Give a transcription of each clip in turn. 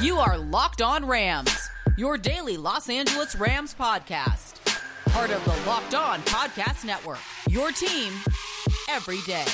You are Locked On Rams, your daily Los Angeles Rams podcast. Part of the Locked On Podcast Network. Your team every day.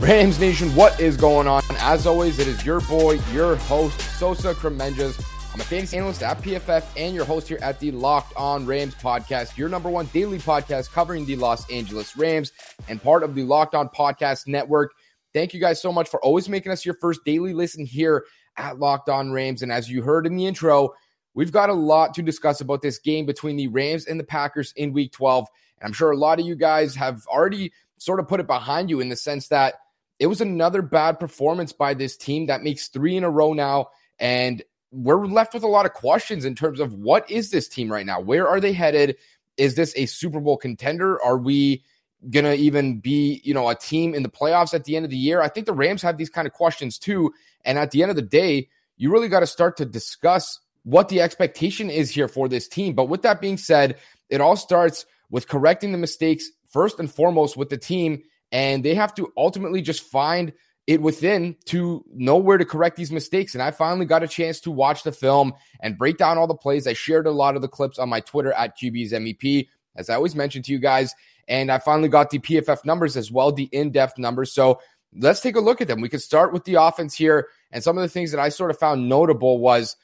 Rams Nation, what is going on? As always, it is your boy, your host, Sosa Kremenjas. I'm a fantasy analyst at PFF and your host here at the Locked On Rams podcast, your number one daily podcast covering the Los Angeles Rams and part of the Locked On Podcast Network. Thank you guys so much for always making us your first daily listen here at Locked On Rams. And as you heard in the intro, we've got a lot to discuss about this game between the Rams and the Packers in week 12. And I'm sure a lot of you guys have already sort of put it behind you in the sense that it was another bad performance by this team that makes three in a row now. And we're left with a lot of questions in terms of what is this team right now? Where are they headed? Is this a Super Bowl contender? Are we going to even be, you know, a team in the playoffs at the end of the year? I think the Rams have these kind of questions too. And at the end of the day, you really got to start to discuss what the expectation is here for this team. But with that being said, it all starts with correcting the mistakes first and foremost with the team. And they have to ultimately just find it within to know where to correct these mistakes. And I finally got a chance to watch the film and break down all the plays. I shared a lot of the clips on my Twitter at QB's MEP, as I always mentioned to you guys. And I finally got the PFF numbers as well, the in depth numbers. So let's take a look at them. We could start with the offense here. And some of the things that I sort of found notable was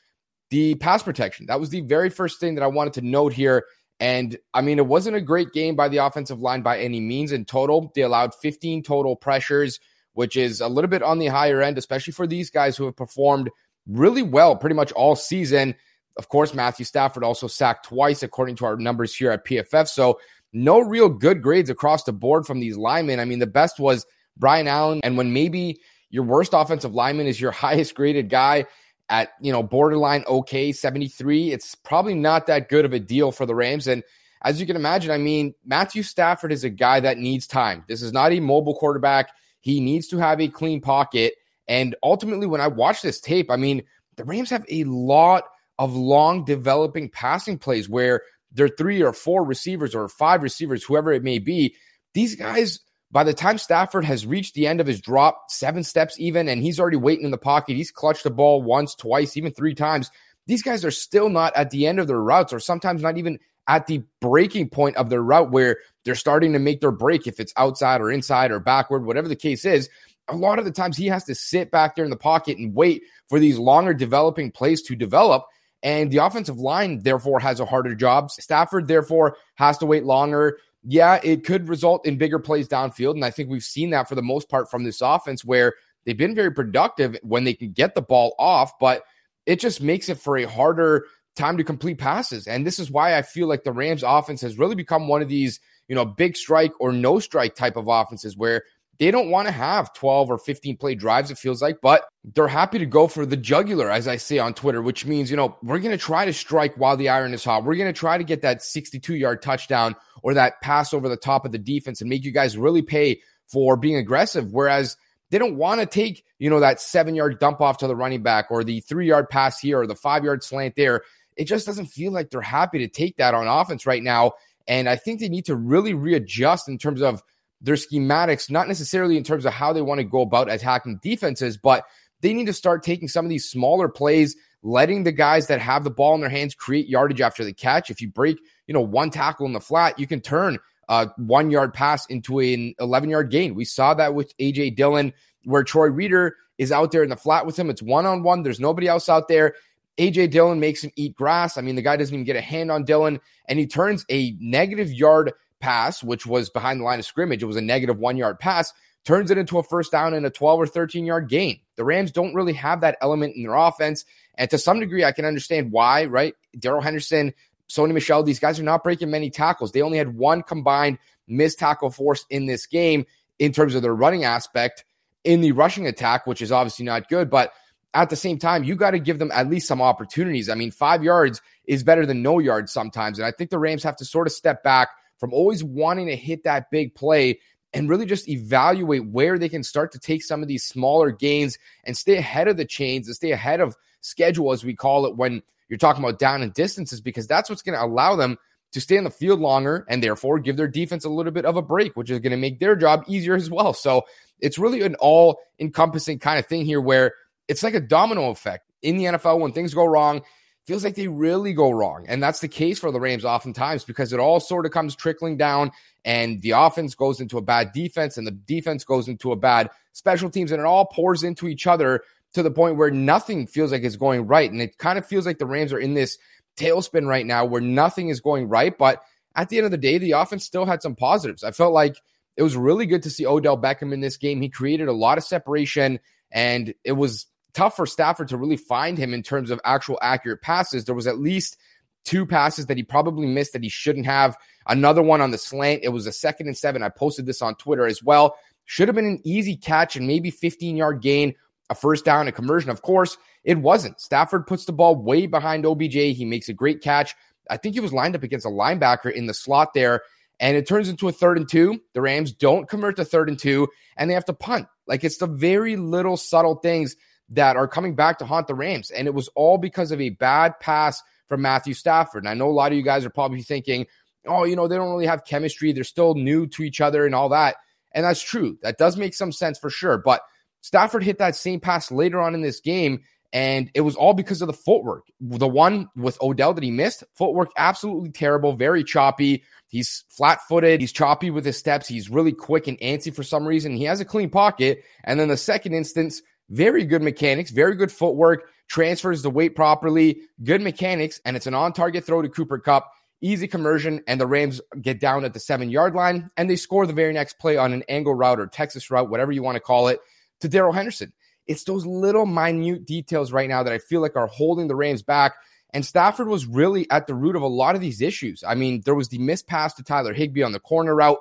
the pass protection. That was the very first thing that I wanted to note here. And I mean, it wasn't a great game by the offensive line by any means in total. They allowed 15 total pressures, which is a little bit on the higher end, especially for these guys who have performed really well pretty much all season. Of course, Matthew Stafford also sacked twice, according to our numbers here at PFF. So, no real good grades across the board from these linemen. I mean, the best was Brian Allen. And when maybe your worst offensive lineman is your highest graded guy at, you know, borderline okay, 73, it's probably not that good of a deal for the Rams. And as you can imagine, I mean, Matthew Stafford is a guy that needs time. This is not a mobile quarterback. He needs to have a clean pocket. And ultimately, when I watch this tape, I mean, the Rams have a lot of long developing passing plays where they're three or four receivers or five receivers, whoever it may be. These guys by the time Stafford has reached the end of his drop, seven steps even, and he's already waiting in the pocket, he's clutched the ball once, twice, even three times. These guys are still not at the end of their routes, or sometimes not even at the breaking point of their route where they're starting to make their break, if it's outside or inside or backward, whatever the case is. A lot of the times he has to sit back there in the pocket and wait for these longer developing plays to develop. And the offensive line, therefore, has a harder job. Stafford, therefore, has to wait longer yeah, it could result in bigger plays downfield. And I think we've seen that for the most part from this offense where they've been very productive when they can get the ball off, but it just makes it for a harder time to complete passes. And this is why I feel like the Rams offense has really become one of these, you know, big strike or no strike type of offenses where they don't want to have 12 or 15 play drives, it feels like, but they're happy to go for the jugular, as I say on Twitter, which means, you know, we're going to try to strike while the iron is hot. We're going to try to get that 62 yard touchdown or that pass over the top of the defense and make you guys really pay for being aggressive. Whereas they don't want to take, you know, that seven yard dump off to the running back or the three yard pass here or the five yard slant there. It just doesn't feel like they're happy to take that on offense right now. And I think they need to really readjust in terms of their schematics, not necessarily in terms of how they want to go about attacking defenses, but they need to start taking some of these smaller plays, letting the guys that have the ball in their hands create yardage after the catch. If you break, you know, one tackle in the flat, you can turn a one yard pass into an 11 yard gain. We saw that with AJ Dillon, where Troy Reeder is out there in the flat with him. It's one on one. There's nobody else out there. AJ Dillon makes him eat grass. I mean, the guy doesn't even get a hand on Dillon, and he turns a negative yard pass, which was behind the line of scrimmage. It was a negative one yard pass, turns it into a first down and a 12 or 13 yard gain. The Rams don't really have that element in their offense. And to some degree, I can understand why, right? Darrell Henderson, Sony Michel, these guys are not breaking many tackles. They only had one combined missed tackle force in this game in terms of their running aspect in the rushing attack, which is obviously not good. But at the same time, you got to give them at least some opportunities. I mean, five yards is better than no yards sometimes. And I think the Rams have to sort of step back from always wanting to hit that big play and really just evaluate where they can start to take some of these smaller gains and stay ahead of the chains and stay ahead of schedule, as we call it, when you're talking about down and distances, because that's what's going to allow them to stay in the field longer and therefore give their defense a little bit of a break, which is going to make their job easier as well. So it's really an all encompassing kind of thing here where it's like a domino effect in the NFL when things go wrong. Feels like they really go wrong. And that's the case for the Rams oftentimes because it all sort of comes trickling down and the offense goes into a bad defense and the defense goes into a bad special teams and it all pours into each other to the point where nothing feels like it's going right. And it kind of feels like the Rams are in this tailspin right now where nothing is going right. But at the end of the day, the offense still had some positives. I felt like it was really good to see Odell Beckham in this game. He created a lot of separation and it was tough for Stafford to really find him in terms of actual accurate passes. There was at least two passes that he probably missed that he shouldn't have. Another one on the slant. It was a second and seven. I posted this on Twitter as well. Should have been an easy catch and maybe 15 yard gain, a first down, a conversion. Of course, it wasn't. Stafford puts the ball way behind OBJ. He makes a great catch. I think he was lined up against a linebacker in the slot there. And it turns into a third and two. The Rams don't convert to third and two, and they have to punt. Like it's the very little subtle things that are coming back to haunt the Rams. And it was all because of a bad pass from Matthew Stafford. And I know a lot of you guys are probably thinking, oh, you know, they don't really have chemistry. They're still new to each other and all that. And that's true. That does make some sense for sure. But Stafford hit that same pass later on in this game. And it was all because of the footwork. The one with Odell that he missed, footwork absolutely terrible, very choppy. He's flat footed. He's choppy with his steps. He's really quick and antsy for some reason. He has a clean pocket. And then the second instance, very good mechanics, very good footwork, transfers the weight properly, good mechanics, and it's an on target throw to Cooper Kupp. Easy conversion, and the Rams get down at the seven yard line, and they score the very next play on an angle route or Texas route, whatever you want to call it, to Darrell Henderson. It's those little minute details right now that I feel like are holding the Rams back. And Stafford was really at the root of a lot of these issues. I mean, there was the missed pass to Tyler Higbee on the corner route.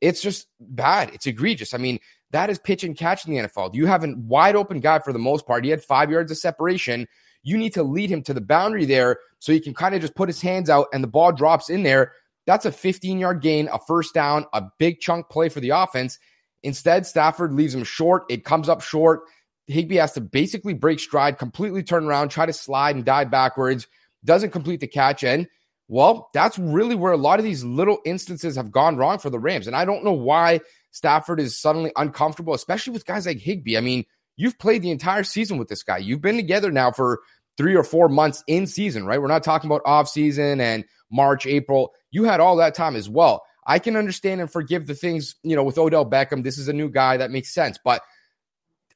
It's just bad. It's egregious. I mean, that is pitch and catch in the NFL. You have a wide open guy for the most part. He had five yards of separation. You need to lead him to the boundary there so he can kind of just put his hands out and the ball drops in there. That's a 15 yard gain, a first down, a big chunk play for the offense. Instead, Stafford leaves him short. It comes up short. Higbee has to basically break stride, completely turn around, try to slide and dive backwards, doesn't complete the catch. And well, that's really where a lot of these little instances have gone wrong for the Rams. And I don't know why Stafford is suddenly uncomfortable, especially with guys like Higbee. I mean, you've played the entire season with this guy. You've been together now for three or four months in season, right? We're not talking about off season and March, April. You had all that time as well. I can understand and forgive the things, you know, with Odell Beckham. This is a new guy that makes sense. But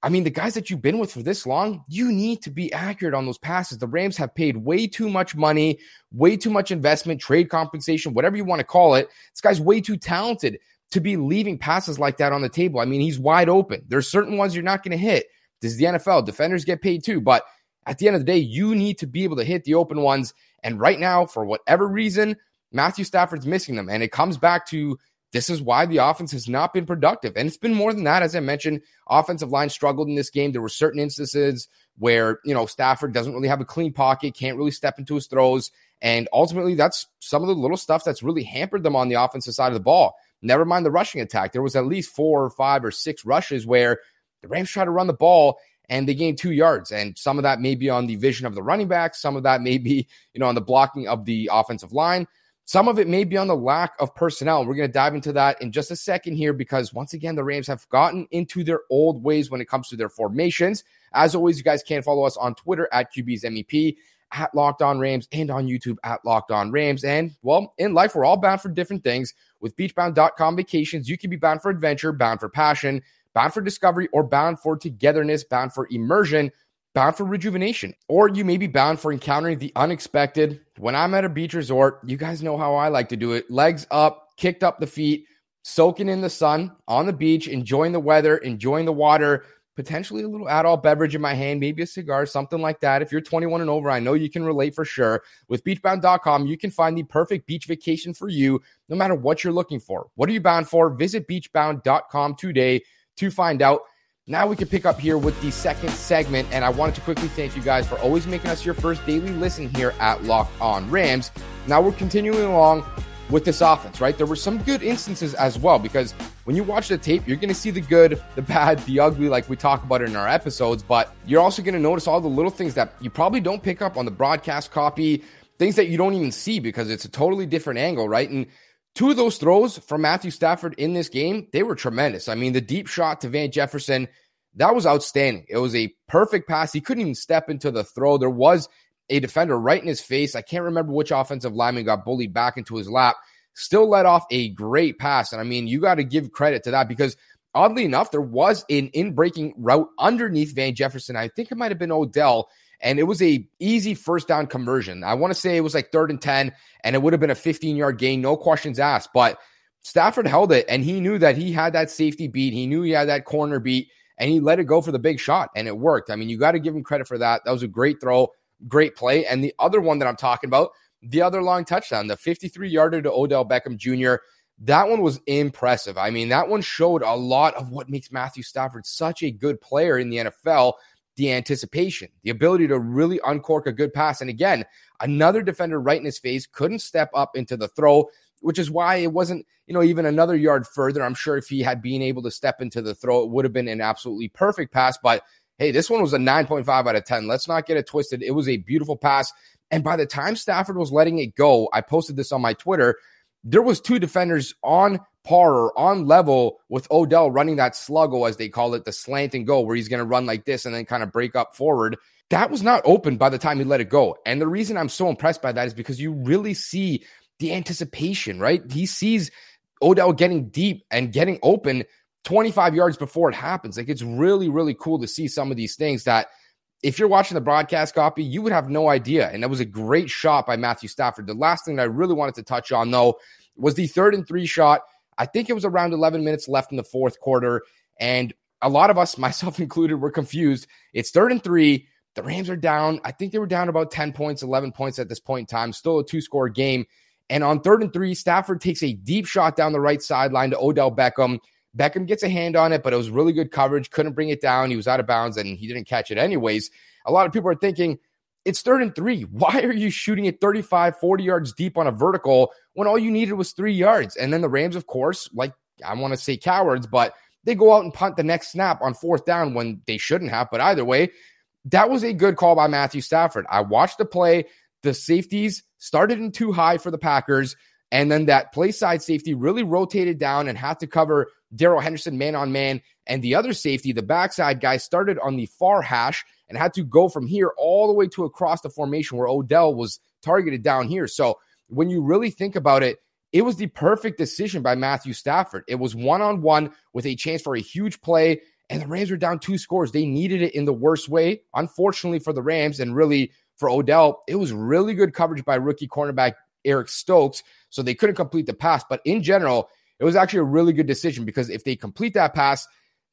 I mean, the guys that you've been with for this long, you need to be accurate on those passes. The Rams have paid way too much money, way too much investment, trade compensation, whatever you want to call it. This guy's way too talented to be leaving passes like that on the table. I mean, he's wide open. There's certain ones you're not going to hit. This is the NFL. Defenders get paid too. But at the end of the day, you need to be able to hit the open ones. And right now, for whatever reason, Matthew Stafford's missing them. And it comes back to this is why the offense has not been productive. And it's been more than that. As I mentioned, offensive line struggled in this game. There were certain instances where, you know, Stafford doesn't really have a clean pocket, can't really step into his throws. And ultimately, that's some of the little stuff that's really hampered them on the offensive side of the ball. Never mind the rushing attack. There was at least four or five or six rushes where the Rams tried to run the ball and they gained two yards. And some of that may be on the vision of the running back. Some of that may be, you know, on the blocking of the offensive line. Some of it may be on the lack of personnel. We're going to dive into that in just a second here because once again, the Rams have gotten into their old ways when it comes to their formations. As always, you guys can follow us on Twitter at QB's MEP, at Locked On Rams, and on YouTube at Locked On Rams. And well, in life, we're all bound for different things. With beachbound.com vacations, you can be bound for adventure, bound for passion, bound for discovery, or bound for togetherness, bound for immersion bound for rejuvenation, or you may be bound for encountering the unexpected. When I'm at a beach resort, you guys know how I like to do it legs up, kicked up the feet, soaking in the sun on the beach, enjoying the weather, enjoying the water, potentially a little adult beverage in my hand, maybe a cigar, something like that. If you're 21 and over, I know you can relate for sure. With beachbound.com, you can find the perfect beach vacation for you, no matter what you're looking for. What are you bound for? Visit beachbound.com today to find out. Now we can pick up here with the second segment, and I wanted to quickly thank you guys for always making us your first daily listen here at Locked On Rams. Now we're continuing along with this offense, right? There were some good instances as well because when you watch the tape, you're going to see the good, the bad, the ugly, like we talk about in our episodes, but you're also going to notice all the little things that you probably don't pick up on the broadcast copy, things that you don't even see because it's a totally different angle, right? And Two of those throws from Matthew Stafford in this game, they were tremendous. I mean, the deep shot to Van Jefferson, That was outstanding. It was a perfect pass. He couldn't even step into the throw. There was a defender right in his face. I can't remember which offensive lineman got bullied back into his lap. Still let off a great pass. And I mean, you got to give credit to that because oddly enough, there was an in breaking route underneath Van Jefferson. I think it might have been Odell. And it was a easy first down conversion. I want to say it was like third and 10, and it would have been a 15 yard gain, no questions asked. But Stafford held it, and he knew that he had that safety beat. He knew he had that corner beat, and he let it go for the big shot, and it worked. I mean, you got to give him credit for that. That was a great throw, great play. And the other one that I'm talking about, the other long touchdown, the 53 yarder to Odell Beckham Jr. That one was impressive. I mean, that one showed a lot of what makes Matthew Stafford such a good player in the NFL the anticipation, the ability to really uncork a good pass. And again, another defender right in his face couldn't step up into the throw, which is why it wasn't, you know, even another yard further. I'm sure if he had been able to step into the throw, it would have been an absolutely perfect pass. But hey, this one was a 9.5 out of 10. Let's not get it twisted. It was a beautiful pass. And by the time Stafford was letting it go, I posted this on my Twitter. There was two defenders on par or on level with Odell running that sluggo, as they call it, the slant and go, where he's going to run like this and then kind of break up forward. That was not open by the time he let it go. And the reason I'm so impressed by that is because you really see the anticipation, right? He sees Odell getting deep and getting open 25 yards before it happens. Like it's really, really cool to see some of these things that if you're watching the broadcast copy, you would have no idea. And that was a great shot by Matthew Stafford. The last thing that I really wanted to touch on, though, was the third and three shot. I think it was around 11 minutes left in the fourth quarter. And a lot of us, myself included, were confused. It's third and three. The Rams are down. I think they were down about 10 points, 11 points at this point in time. Still a two score game. And on third and three, Stafford takes a deep shot down the right sideline to Odell Beckham. Beckham gets a hand on it, but it was really good coverage. Couldn't bring it down. He was out of bounds and he didn't catch it anyways. A lot of people are thinking, it's third and three. Why are you shooting it 35, 40 yards deep on a vertical when all you needed was three yards? And then the Rams, of course, like I want to say cowards, but they go out and punt the next snap on fourth down when they shouldn't have. But either way, that was a good call by Matthew Stafford. I watched the play. The safeties started in too high for the Packers. And then that play side safety really rotated down and had to cover Darrell Henderson man on man. And the other safety, the backside guy, started on the far hash and had to go from here all the way to across the formation where Odell was targeted down here. So when you really think about it, it was the perfect decision by Matthew Stafford. It was one on one with a chance for a huge play, and the Rams were down two scores. They needed it in the worst way, unfortunately for the Rams, and really for Odell. It was really good coverage by rookie cornerback Eric Stokes, so they couldn't complete the pass. But in general, it was actually a really good decision because if they complete that pass,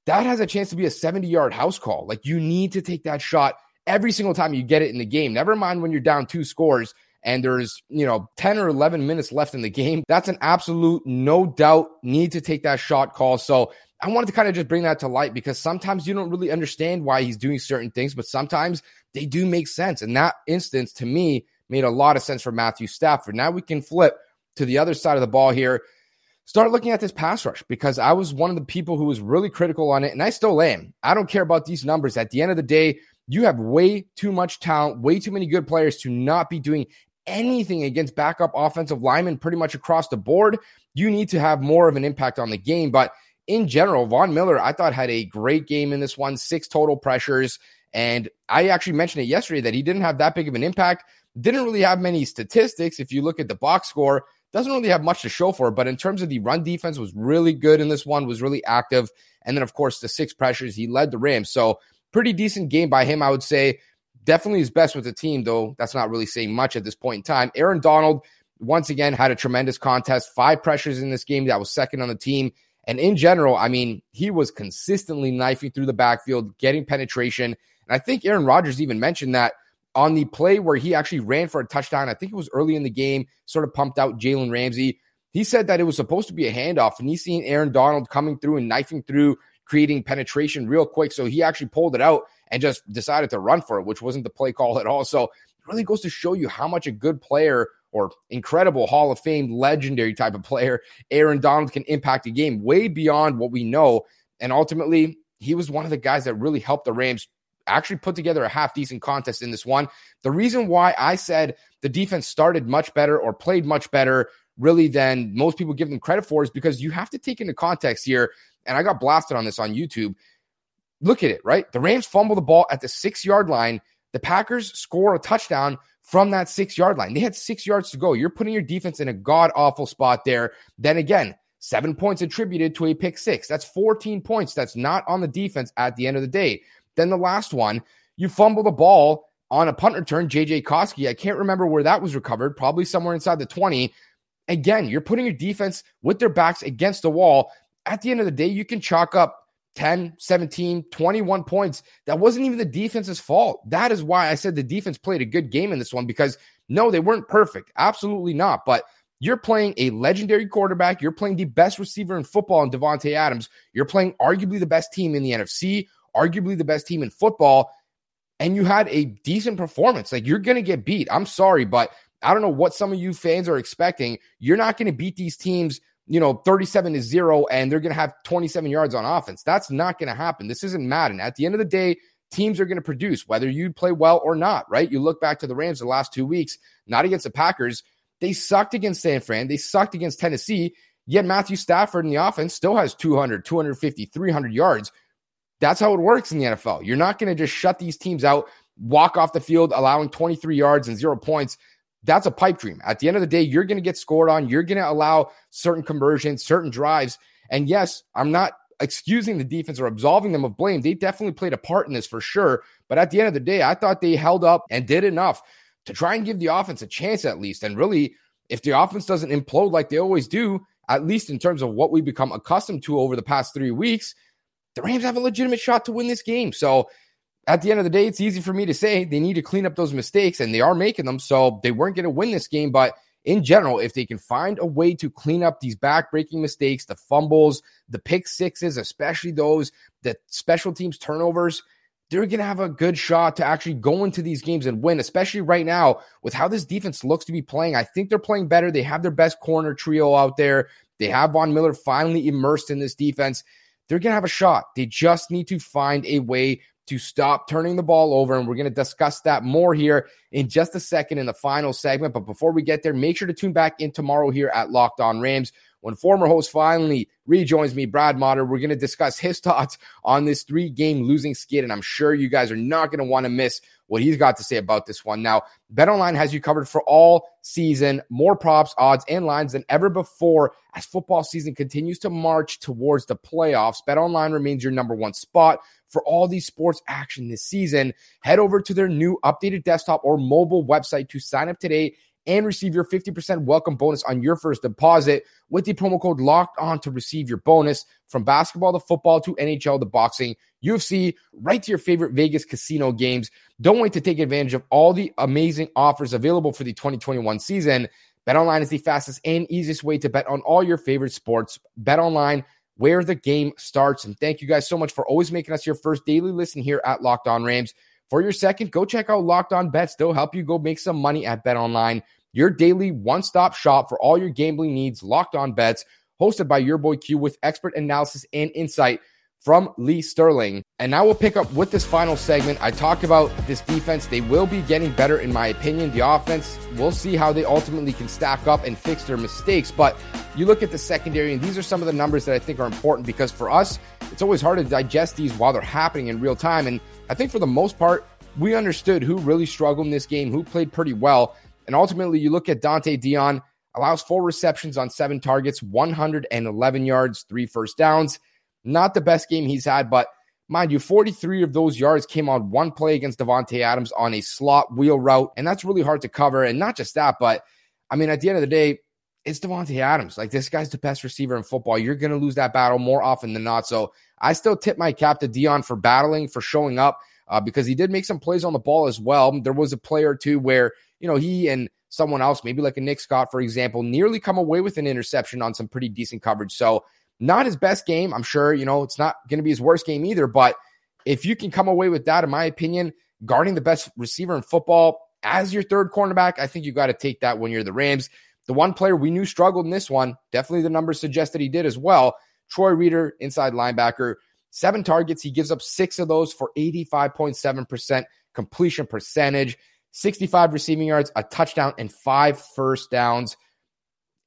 that has a chance to be a 70 yard house call. Like you need to take that shot every single time you get it in the game. Never mind when you're down two scores and there's, you know, 10 or 11 minutes left in the game. That's an absolute no doubt need to take that shot call. So I wanted to kind of just bring that to light because sometimes you don't really understand why he's doing certain things, but sometimes they do make sense. And that instance to me made a lot of sense for Matthew Stafford. Now we can flip to the other side of the ball here start looking at this pass rush because I was one of the people who was really critical on it, and I still am. I don't care about these numbers. At the end of the day, you have way too much talent, way too many good players to not be doing anything against backup offensive linemen pretty much across the board. You need to have more of an impact on the game. But in general, Von Miller, I thought had a great game in this one, six total pressures. And I actually mentioned it yesterday that he didn't have that big of an impact. Didn't really have many statistics. If you look at the box score, doesn't really have much to show for it. But in terms of the run defense, was really good in this one, was really active. And then, of course, the six pressures, he led the Rams. So pretty decent game by him, I would say. Definitely his best with the team, though that's not really saying much at this point in time. Aaron Donald, once again, had a tremendous contest. Five pressures in this game. That was second on the team. And in general, I mean, he was consistently knifing through the backfield, getting penetration. And I think Aaron Rodgers even mentioned that on the play where he actually ran for a touchdown. I think it was early in the game, sort of pumped out Jalen Ramsey. He said that it was supposed to be a handoff, and he's seen Aaron Donald coming through and knifing through, creating penetration real quick. So he actually pulled it out and just decided to run for it, which wasn't the play call at all. So it really goes to show you how much a good player or incredible Hall of Fame, legendary type of player, Aaron Donald can impact a game way beyond what we know. And ultimately, he was one of the guys that really helped the Rams actually put together a half decent contest in this one. The reason why I said the defense started much better or played much better, really, than most people give them credit for is because you have to take into context here. And I got blasted on this on YouTube. look at it, right? The Rams fumble the ball at the six yard line. The Packers score a touchdown from that six yard line. They had six yards to go. You're putting your defense in a god awful spot there. Then again, seven points attributed to a pick six. That's 14 points. That's not on the defense at the end of the day. Then the last one, you fumble the ball on a punt return, JJ Koski. I can't remember where that was recovered, probably somewhere inside the 20. Again, you're putting your defense with their backs against the wall. At the end of the day, you can chalk up 10, 17, 21 points. That wasn't even the defense's fault. That is why I said the defense played a good game in this one because no, they weren't perfect. Absolutely not. But you're playing a legendary quarterback. You're playing the best receiver in football in Davante Adams. You're playing arguably the best team in the NFC, arguably the best team in football. And you had a decent performance. Like you're going to get beat. I'm sorry, but I don't know what some of you fans are expecting. You're not going to beat these teams you know, 37 to 0 and they're going to have 27 yards on offense. That's not going to happen. This isn't Madden. At the end of the day, teams are going to produce whether you play well or not, right? You look back to the Rams the last 2 weeks, not against the Packers, they sucked against San Fran, they sucked against Tennessee, yet Matthew Stafford in the offense still has 200, 250, 300 yards. That's how it works in the NFL. You're not going to just shut these teams out, walk off the field allowing 23 yards and 0 points that's a pipe dream. At the end of the day, you're going to get scored on. You're going to allow certain conversions, certain drives. And yes, I'm not excusing the defense or absolving them of blame. They definitely played a part in this for sure. But at the end of the day, I thought they held up and did enough to try and give the offense a chance at least. And really, if the offense doesn't implode like they always do, at least in terms of what we've become accustomed to over the past three weeks, the Rams have a legitimate shot to win this game. So at the end of the day, it's easy for me to say they need to clean up those mistakes, and they are making them. So they weren't going to win this game. But in general, if they can find a way to clean up these backbreaking mistakes, the fumbles, the pick sixes, especially those, the special teams turnovers, they're going to have a good shot to actually go into these games and win, especially right now with how this defense looks to be playing. I think they're playing better. They have their best corner trio out there. They have Von Miller finally immersed in this defense. They're going to have a shot. They just need to find a way to stop turning the ball over. And we're going to discuss that more here in just a second in the final segment. But before we get there, make sure to tune back in tomorrow here at Locked On Rams. When former host finally rejoins me, Brad Motter, we're going to discuss his thoughts on this three game losing skid. And I'm sure you guys are not going to want to miss what he's got to say about this one. Now, BetOnline has you covered for all season, more props, odds, and lines than ever before as football season continues to march towards the playoffs. BetOnline remains your number one spot for all these sports action this season. Head over to their new updated desktop or mobile website to sign up today and receive your 50% welcome bonus on your first deposit with the promo code locked on to receive your bonus from basketball to football to NHL to boxing, UFC, right to your favorite Vegas casino games. Don't wait to take advantage of all the amazing offers available for the 2021 season. BetOnline is the fastest and easiest way to bet on all your favorite sports. BetOnline, where the game starts. And thank you guys so much for always making us your first daily listen here at Locked On Rams. For your second, go check out Locked On Bets. They'll help you go make some money at BetOnline your daily one stop shop for all your gambling needs, locked on bets, hosted by your boy Q with expert analysis and insight from Lee Sterling. And now we'll pick up with this final segment. I talked about this defense. They will be getting better, in my opinion. The offense, we'll see how they ultimately can stack up and fix their mistakes. But you look at the secondary, and these are some of the numbers that I think are important because for us, it's always hard to digest these while they're happening in real time. And I think for the most part, we understood who really struggled in this game, who played pretty well. And ultimately, you look at Dont'e Deayon, allows four receptions on seven targets, 111 yards, three first downs. Not the best game he's had, but mind you, 43 of those yards came on one play against Davante Adams on a slot wheel route. And that's really hard to cover. And not just that, but I mean, at the end of the day, it's Davante Adams. Like this guy's the best receiver in football. You're going to lose that battle more often than not. So I still tip my cap to Deayon for battling, for showing up, uh, because he did make some plays on the ball as well. There was a play or two where you know, he and someone else, maybe like a Nick Scott, for example, nearly come away with an interception on some pretty decent coverage. So, not his best game. I'm sure, you know, it's not going to be his worst game either. But if you can come away with that, in my opinion, guarding the best receiver in football as your third cornerback, I think you got to take that when you're the Rams. The one player we knew struggled in this one, definitely the numbers suggest that he did as well. Troy Reeder, inside linebacker, seven targets. He gives up six of those for 85.7% completion percentage. 65 receiving yards, a touchdown, and five first downs.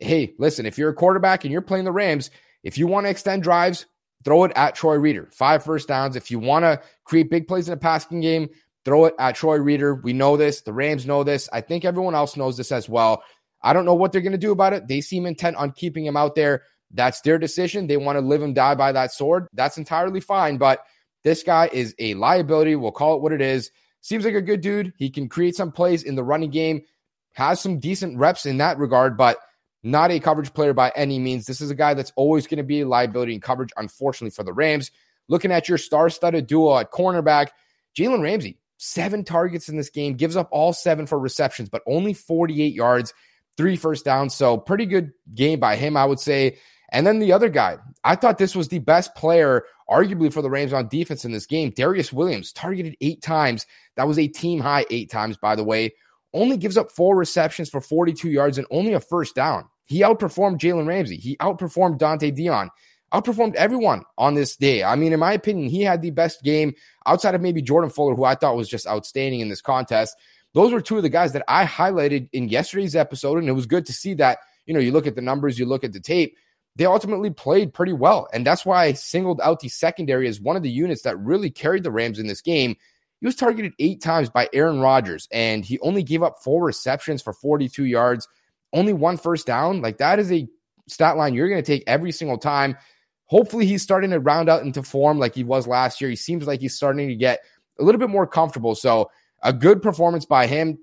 Hey, listen, if you're a quarterback and you're playing the Rams, if you want to extend drives, throw it at Troy Reeder. Five first downs. If you want to create big plays in a passing game, throw it at Troy Reeder. We know this. The Rams know this. I think everyone else knows this as well. I don't know what they're going to do about it. They seem intent on keeping him out there. That's their decision. They want to live and die by that sword. That's entirely fine. But this guy is a liability. We'll call it what it is. Seems like a good dude. He can create some plays in the running game, has some decent reps in that regard, but not a coverage player by any means. This is a guy that's always going to be a liability in coverage, unfortunately, for the Rams. Looking at your star studded duo at cornerback, Jalen Ramsey, seven targets in this game, gives up all seven for receptions, but only 48 yards, three first downs. So, pretty good game by him, I would say. And then the other guy, I thought this was the best player, arguably, for the Rams on defense in this game. Darious Williams targeted eight times. That was a team high eight times, by the way only gives up four receptions for 42 yards and only a first down. He outperformed Jalen Ramsey. He outperformed Dont'e Deayon. Outperformed everyone on this day. I mean, in my opinion, he had the best game outside of maybe Jordan Fuller, who I thought was just outstanding in this contest. Those were two of the guys that I highlighted in yesterday's episode, and it was good to see that. You know, you look at the numbers, you look at the tape, they ultimately played pretty well. And that's why I singled out the secondary as one of the units that really carried the Rams in this game he was targeted eight times by Aaron Rodgers, and he only gave up four receptions for 42 yards, only one first down. Like that is a stat line you're going to take every single time. Hopefully, he's starting to round out into form like he was last year. He seems like he's starting to get a little bit more comfortable. So, a good performance by him.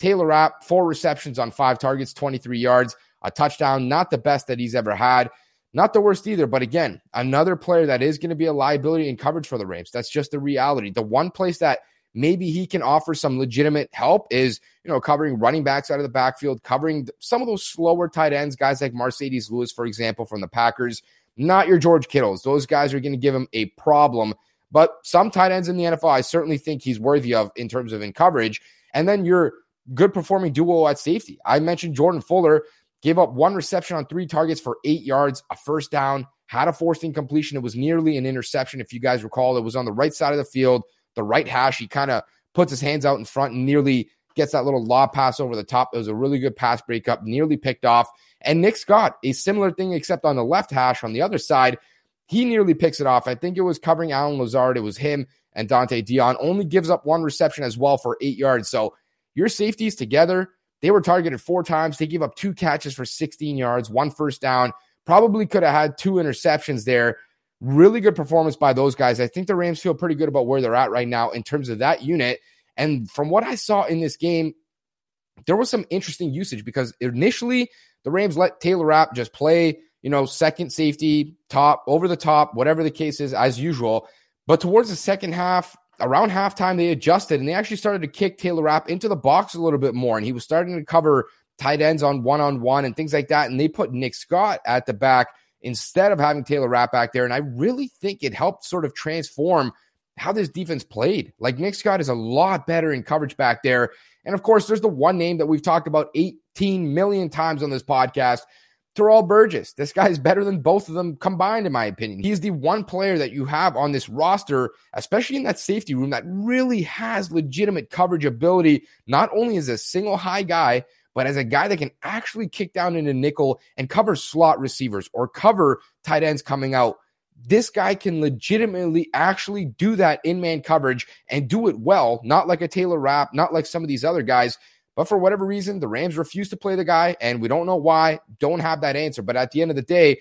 Taylor Rapp, four receptions on five targets, 23 yards, a touchdown. Not the best that he's ever had. Not the worst either, but again, another player that is going to be a liability in coverage for the Rams. That's just the reality. The one place that maybe he can offer some legitimate help is, you know, covering running backs out of the backfield, covering some of those slower tight ends, guys like Marcedes Lewis, for example, from the Packers. Not your George Kittles. Those guys are going to give him a problem. But some tight ends in the NFL, I certainly think he's worthy of in terms of in coverage. And then your good performing duo at safety. I mentioned Jordan Fuller gave up one reception on three targets for eight yards, a first down, had a forced incompletion. It was nearly an interception. If you guys recall, it was on the right side of the field, the right hash. He kind of puts his hands out in front and nearly gets that little law pass over the top. It was a really good pass breakup, nearly picked off. And Nick Scott, a similar thing, except on the left hash on the other side, he nearly picks it off. I think it was covering Allen Lazard. It was him and Dont'e Deayon. Only gives up one reception as well for eight yards. So your safeties together they were targeted four times. They gave up two catches for 16 yards, one first down. Probably could have had two interceptions there. Really good performance by those guys. I think the Rams feel pretty good about where they're at right now in terms of that unit. And from what I saw in this game, there was some interesting usage because initially the Rams let Taylor Rapp just play, you know, second safety, top, over the top, whatever the case is, as usual. But towards the second half, around halftime, they adjusted and they actually started to kick Taylor Rapp into the box a little bit more. And he was starting to cover tight ends on one on one and things like that. And they put Nick Scott at the back instead of having Taylor Rapp back there. And I really think it helped sort of transform how this defense played. Like Nick Scott is a lot better in coverage back there. And of course, there's the one name that we've talked about 18 million times on this podcast Terrell Burgess. This guy's better than both of them combined, in my opinion. He's the one player that you have on this roster, especially in that safety room, that really has legitimate coverage ability, not only as a single high guy, but as a guy that can actually kick down into nickel and cover slot receivers or cover tight ends coming out. This guy can legitimately actually do that in man coverage and do it well, not like a Taylor Rapp, not like some of these other guys. But for whatever reason, the Rams refuse to play the guy, and we don't know why, don't have that answer. But at the end of the day,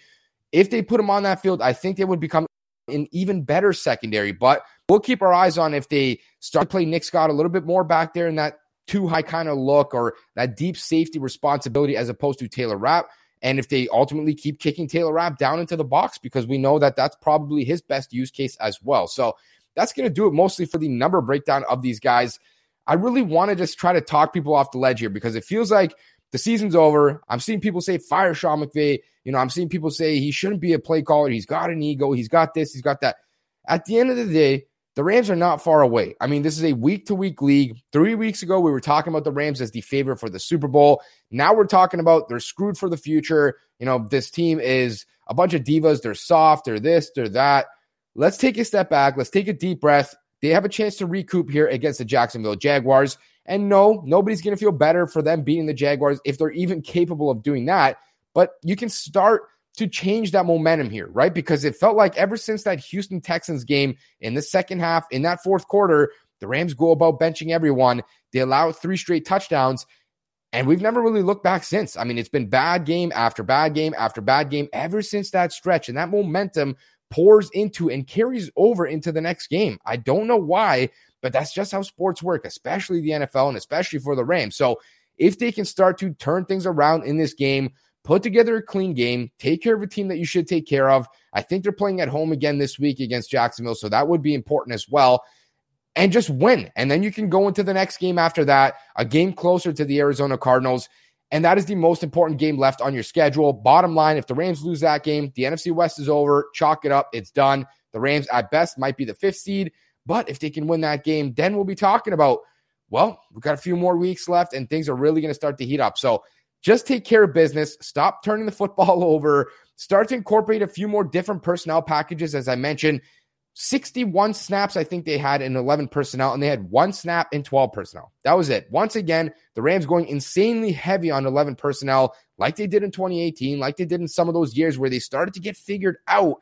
if they put him on that field, I think they would become an even better secondary. But we'll keep our eyes on if they start to play Nick Scott a little bit more back there in that too high kind of look or that deep safety responsibility as opposed to Taylor Rapp. And if they ultimately keep kicking Taylor Rapp down into the box, because we know that that's probably his best use case as well. So that's going to do it mostly for the number breakdown of these guys. I really want to just try to talk people off the ledge here because it feels like the season's over. I'm seeing people say fire Sean McVay. You know, I'm seeing people say he shouldn't be a play caller. He's got an ego. He's got this. He's got that. At the end of the day, the Rams are not far away. I mean, this is a week to week league. Three weeks ago, we were talking about the Rams as the favorite for the Super Bowl. Now we're talking about they're screwed for the future. You know, this team is a bunch of divas. They're soft. They're this, they're that. Let's take a step back. Let's take a deep breath. They have a chance to recoup here against the Jacksonville Jaguars. And no, nobody's going to feel better for them beating the Jaguars if they're even capable of doing that. But you can start to change that momentum here, right? Because it felt like ever since that Houston Texans game in the second half, in that fourth quarter, the Rams go about benching everyone. They allow three straight touchdowns. And we've never really looked back since. I mean, it's been bad game after bad game after bad game ever since that stretch. And that momentum pours into and carries over into the next game. I don't know why, but that's just how sports work, especially the NFL and especially for the Rams. So if they can start to turn things around in this game, put together a clean game, take care of a team that you should take care of. I think they're playing at home again this week against Jacksonville, so that would be important as well. And just win. And then you can go into the next game after that, a game closer to the Arizona Cardinals. And that is the most important game left on your schedule. Bottom line, if the Rams lose that game, the NFC West is over. Chalk it up. It's done. The Rams, at best, might be the fifth seed. But if they can win that game, then we'll be talking about, well, we've got a few more weeks left and things are really going to start to heat up. So just take care of business. Stop turning the football over. Start to incorporate a few more different personnel packages. As I mentioned, 61 snaps, I think they had in 11 personnel, and they had one snap in 12 personnel. That was it. Once again, the Rams going insanely heavy on 11 personnel, like they did in 2018, like they did in some of those years where they started to get figured out.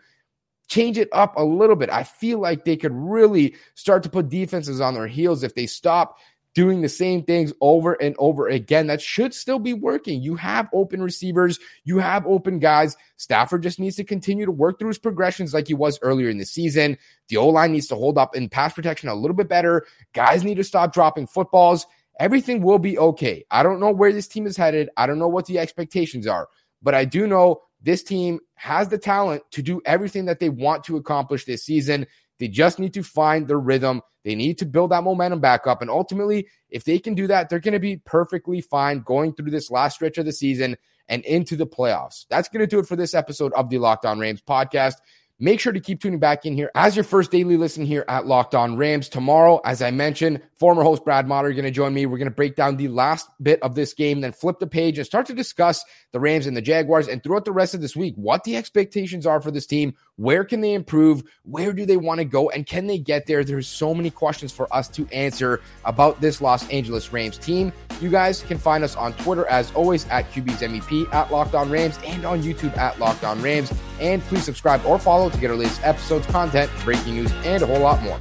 Change it up a little bit. I feel like they could really start to put defenses on their heels if they stop doing the same things over and over again. That should still be working. You have open receivers, you have open guys. Stafford just needs to continue to work through his progressions like he was earlier in the season. The O line needs to hold up in pass protection a little bit better. Guys need to stop dropping footballs. Everything will be okay. I don't know where this team is headed. I don't know what the expectations are, but I do know this team has the talent to do everything that they want to accomplish this season. They just need to find their rhythm. They need to build that momentum back up. And ultimately, if they can do that, they're going to be perfectly fine going through this last stretch of the season and into the playoffs. That's going to do it for this episode of the Locked On Rams podcast. Make sure to keep tuning back in here as your first daily listen here at Locked On Rams. Tomorrow, as I mentioned, former host Brad Motter going to join me. We're going to break down the last bit of this game, then flip the page and start to discuss the Rams and the Jaguars and throughout the rest of this week, what the expectations are for this team. Where can they improve? Where do they want to go? And can they get there? There's so many questions for us to answer about this Los Angeles Rams team. You guys can find us on Twitter as always at QB's MEP, at Locked On Rams, and on YouTube at Locked On Rams. And please subscribe or follow to get our latest episodes, content, breaking news, and a whole lot more.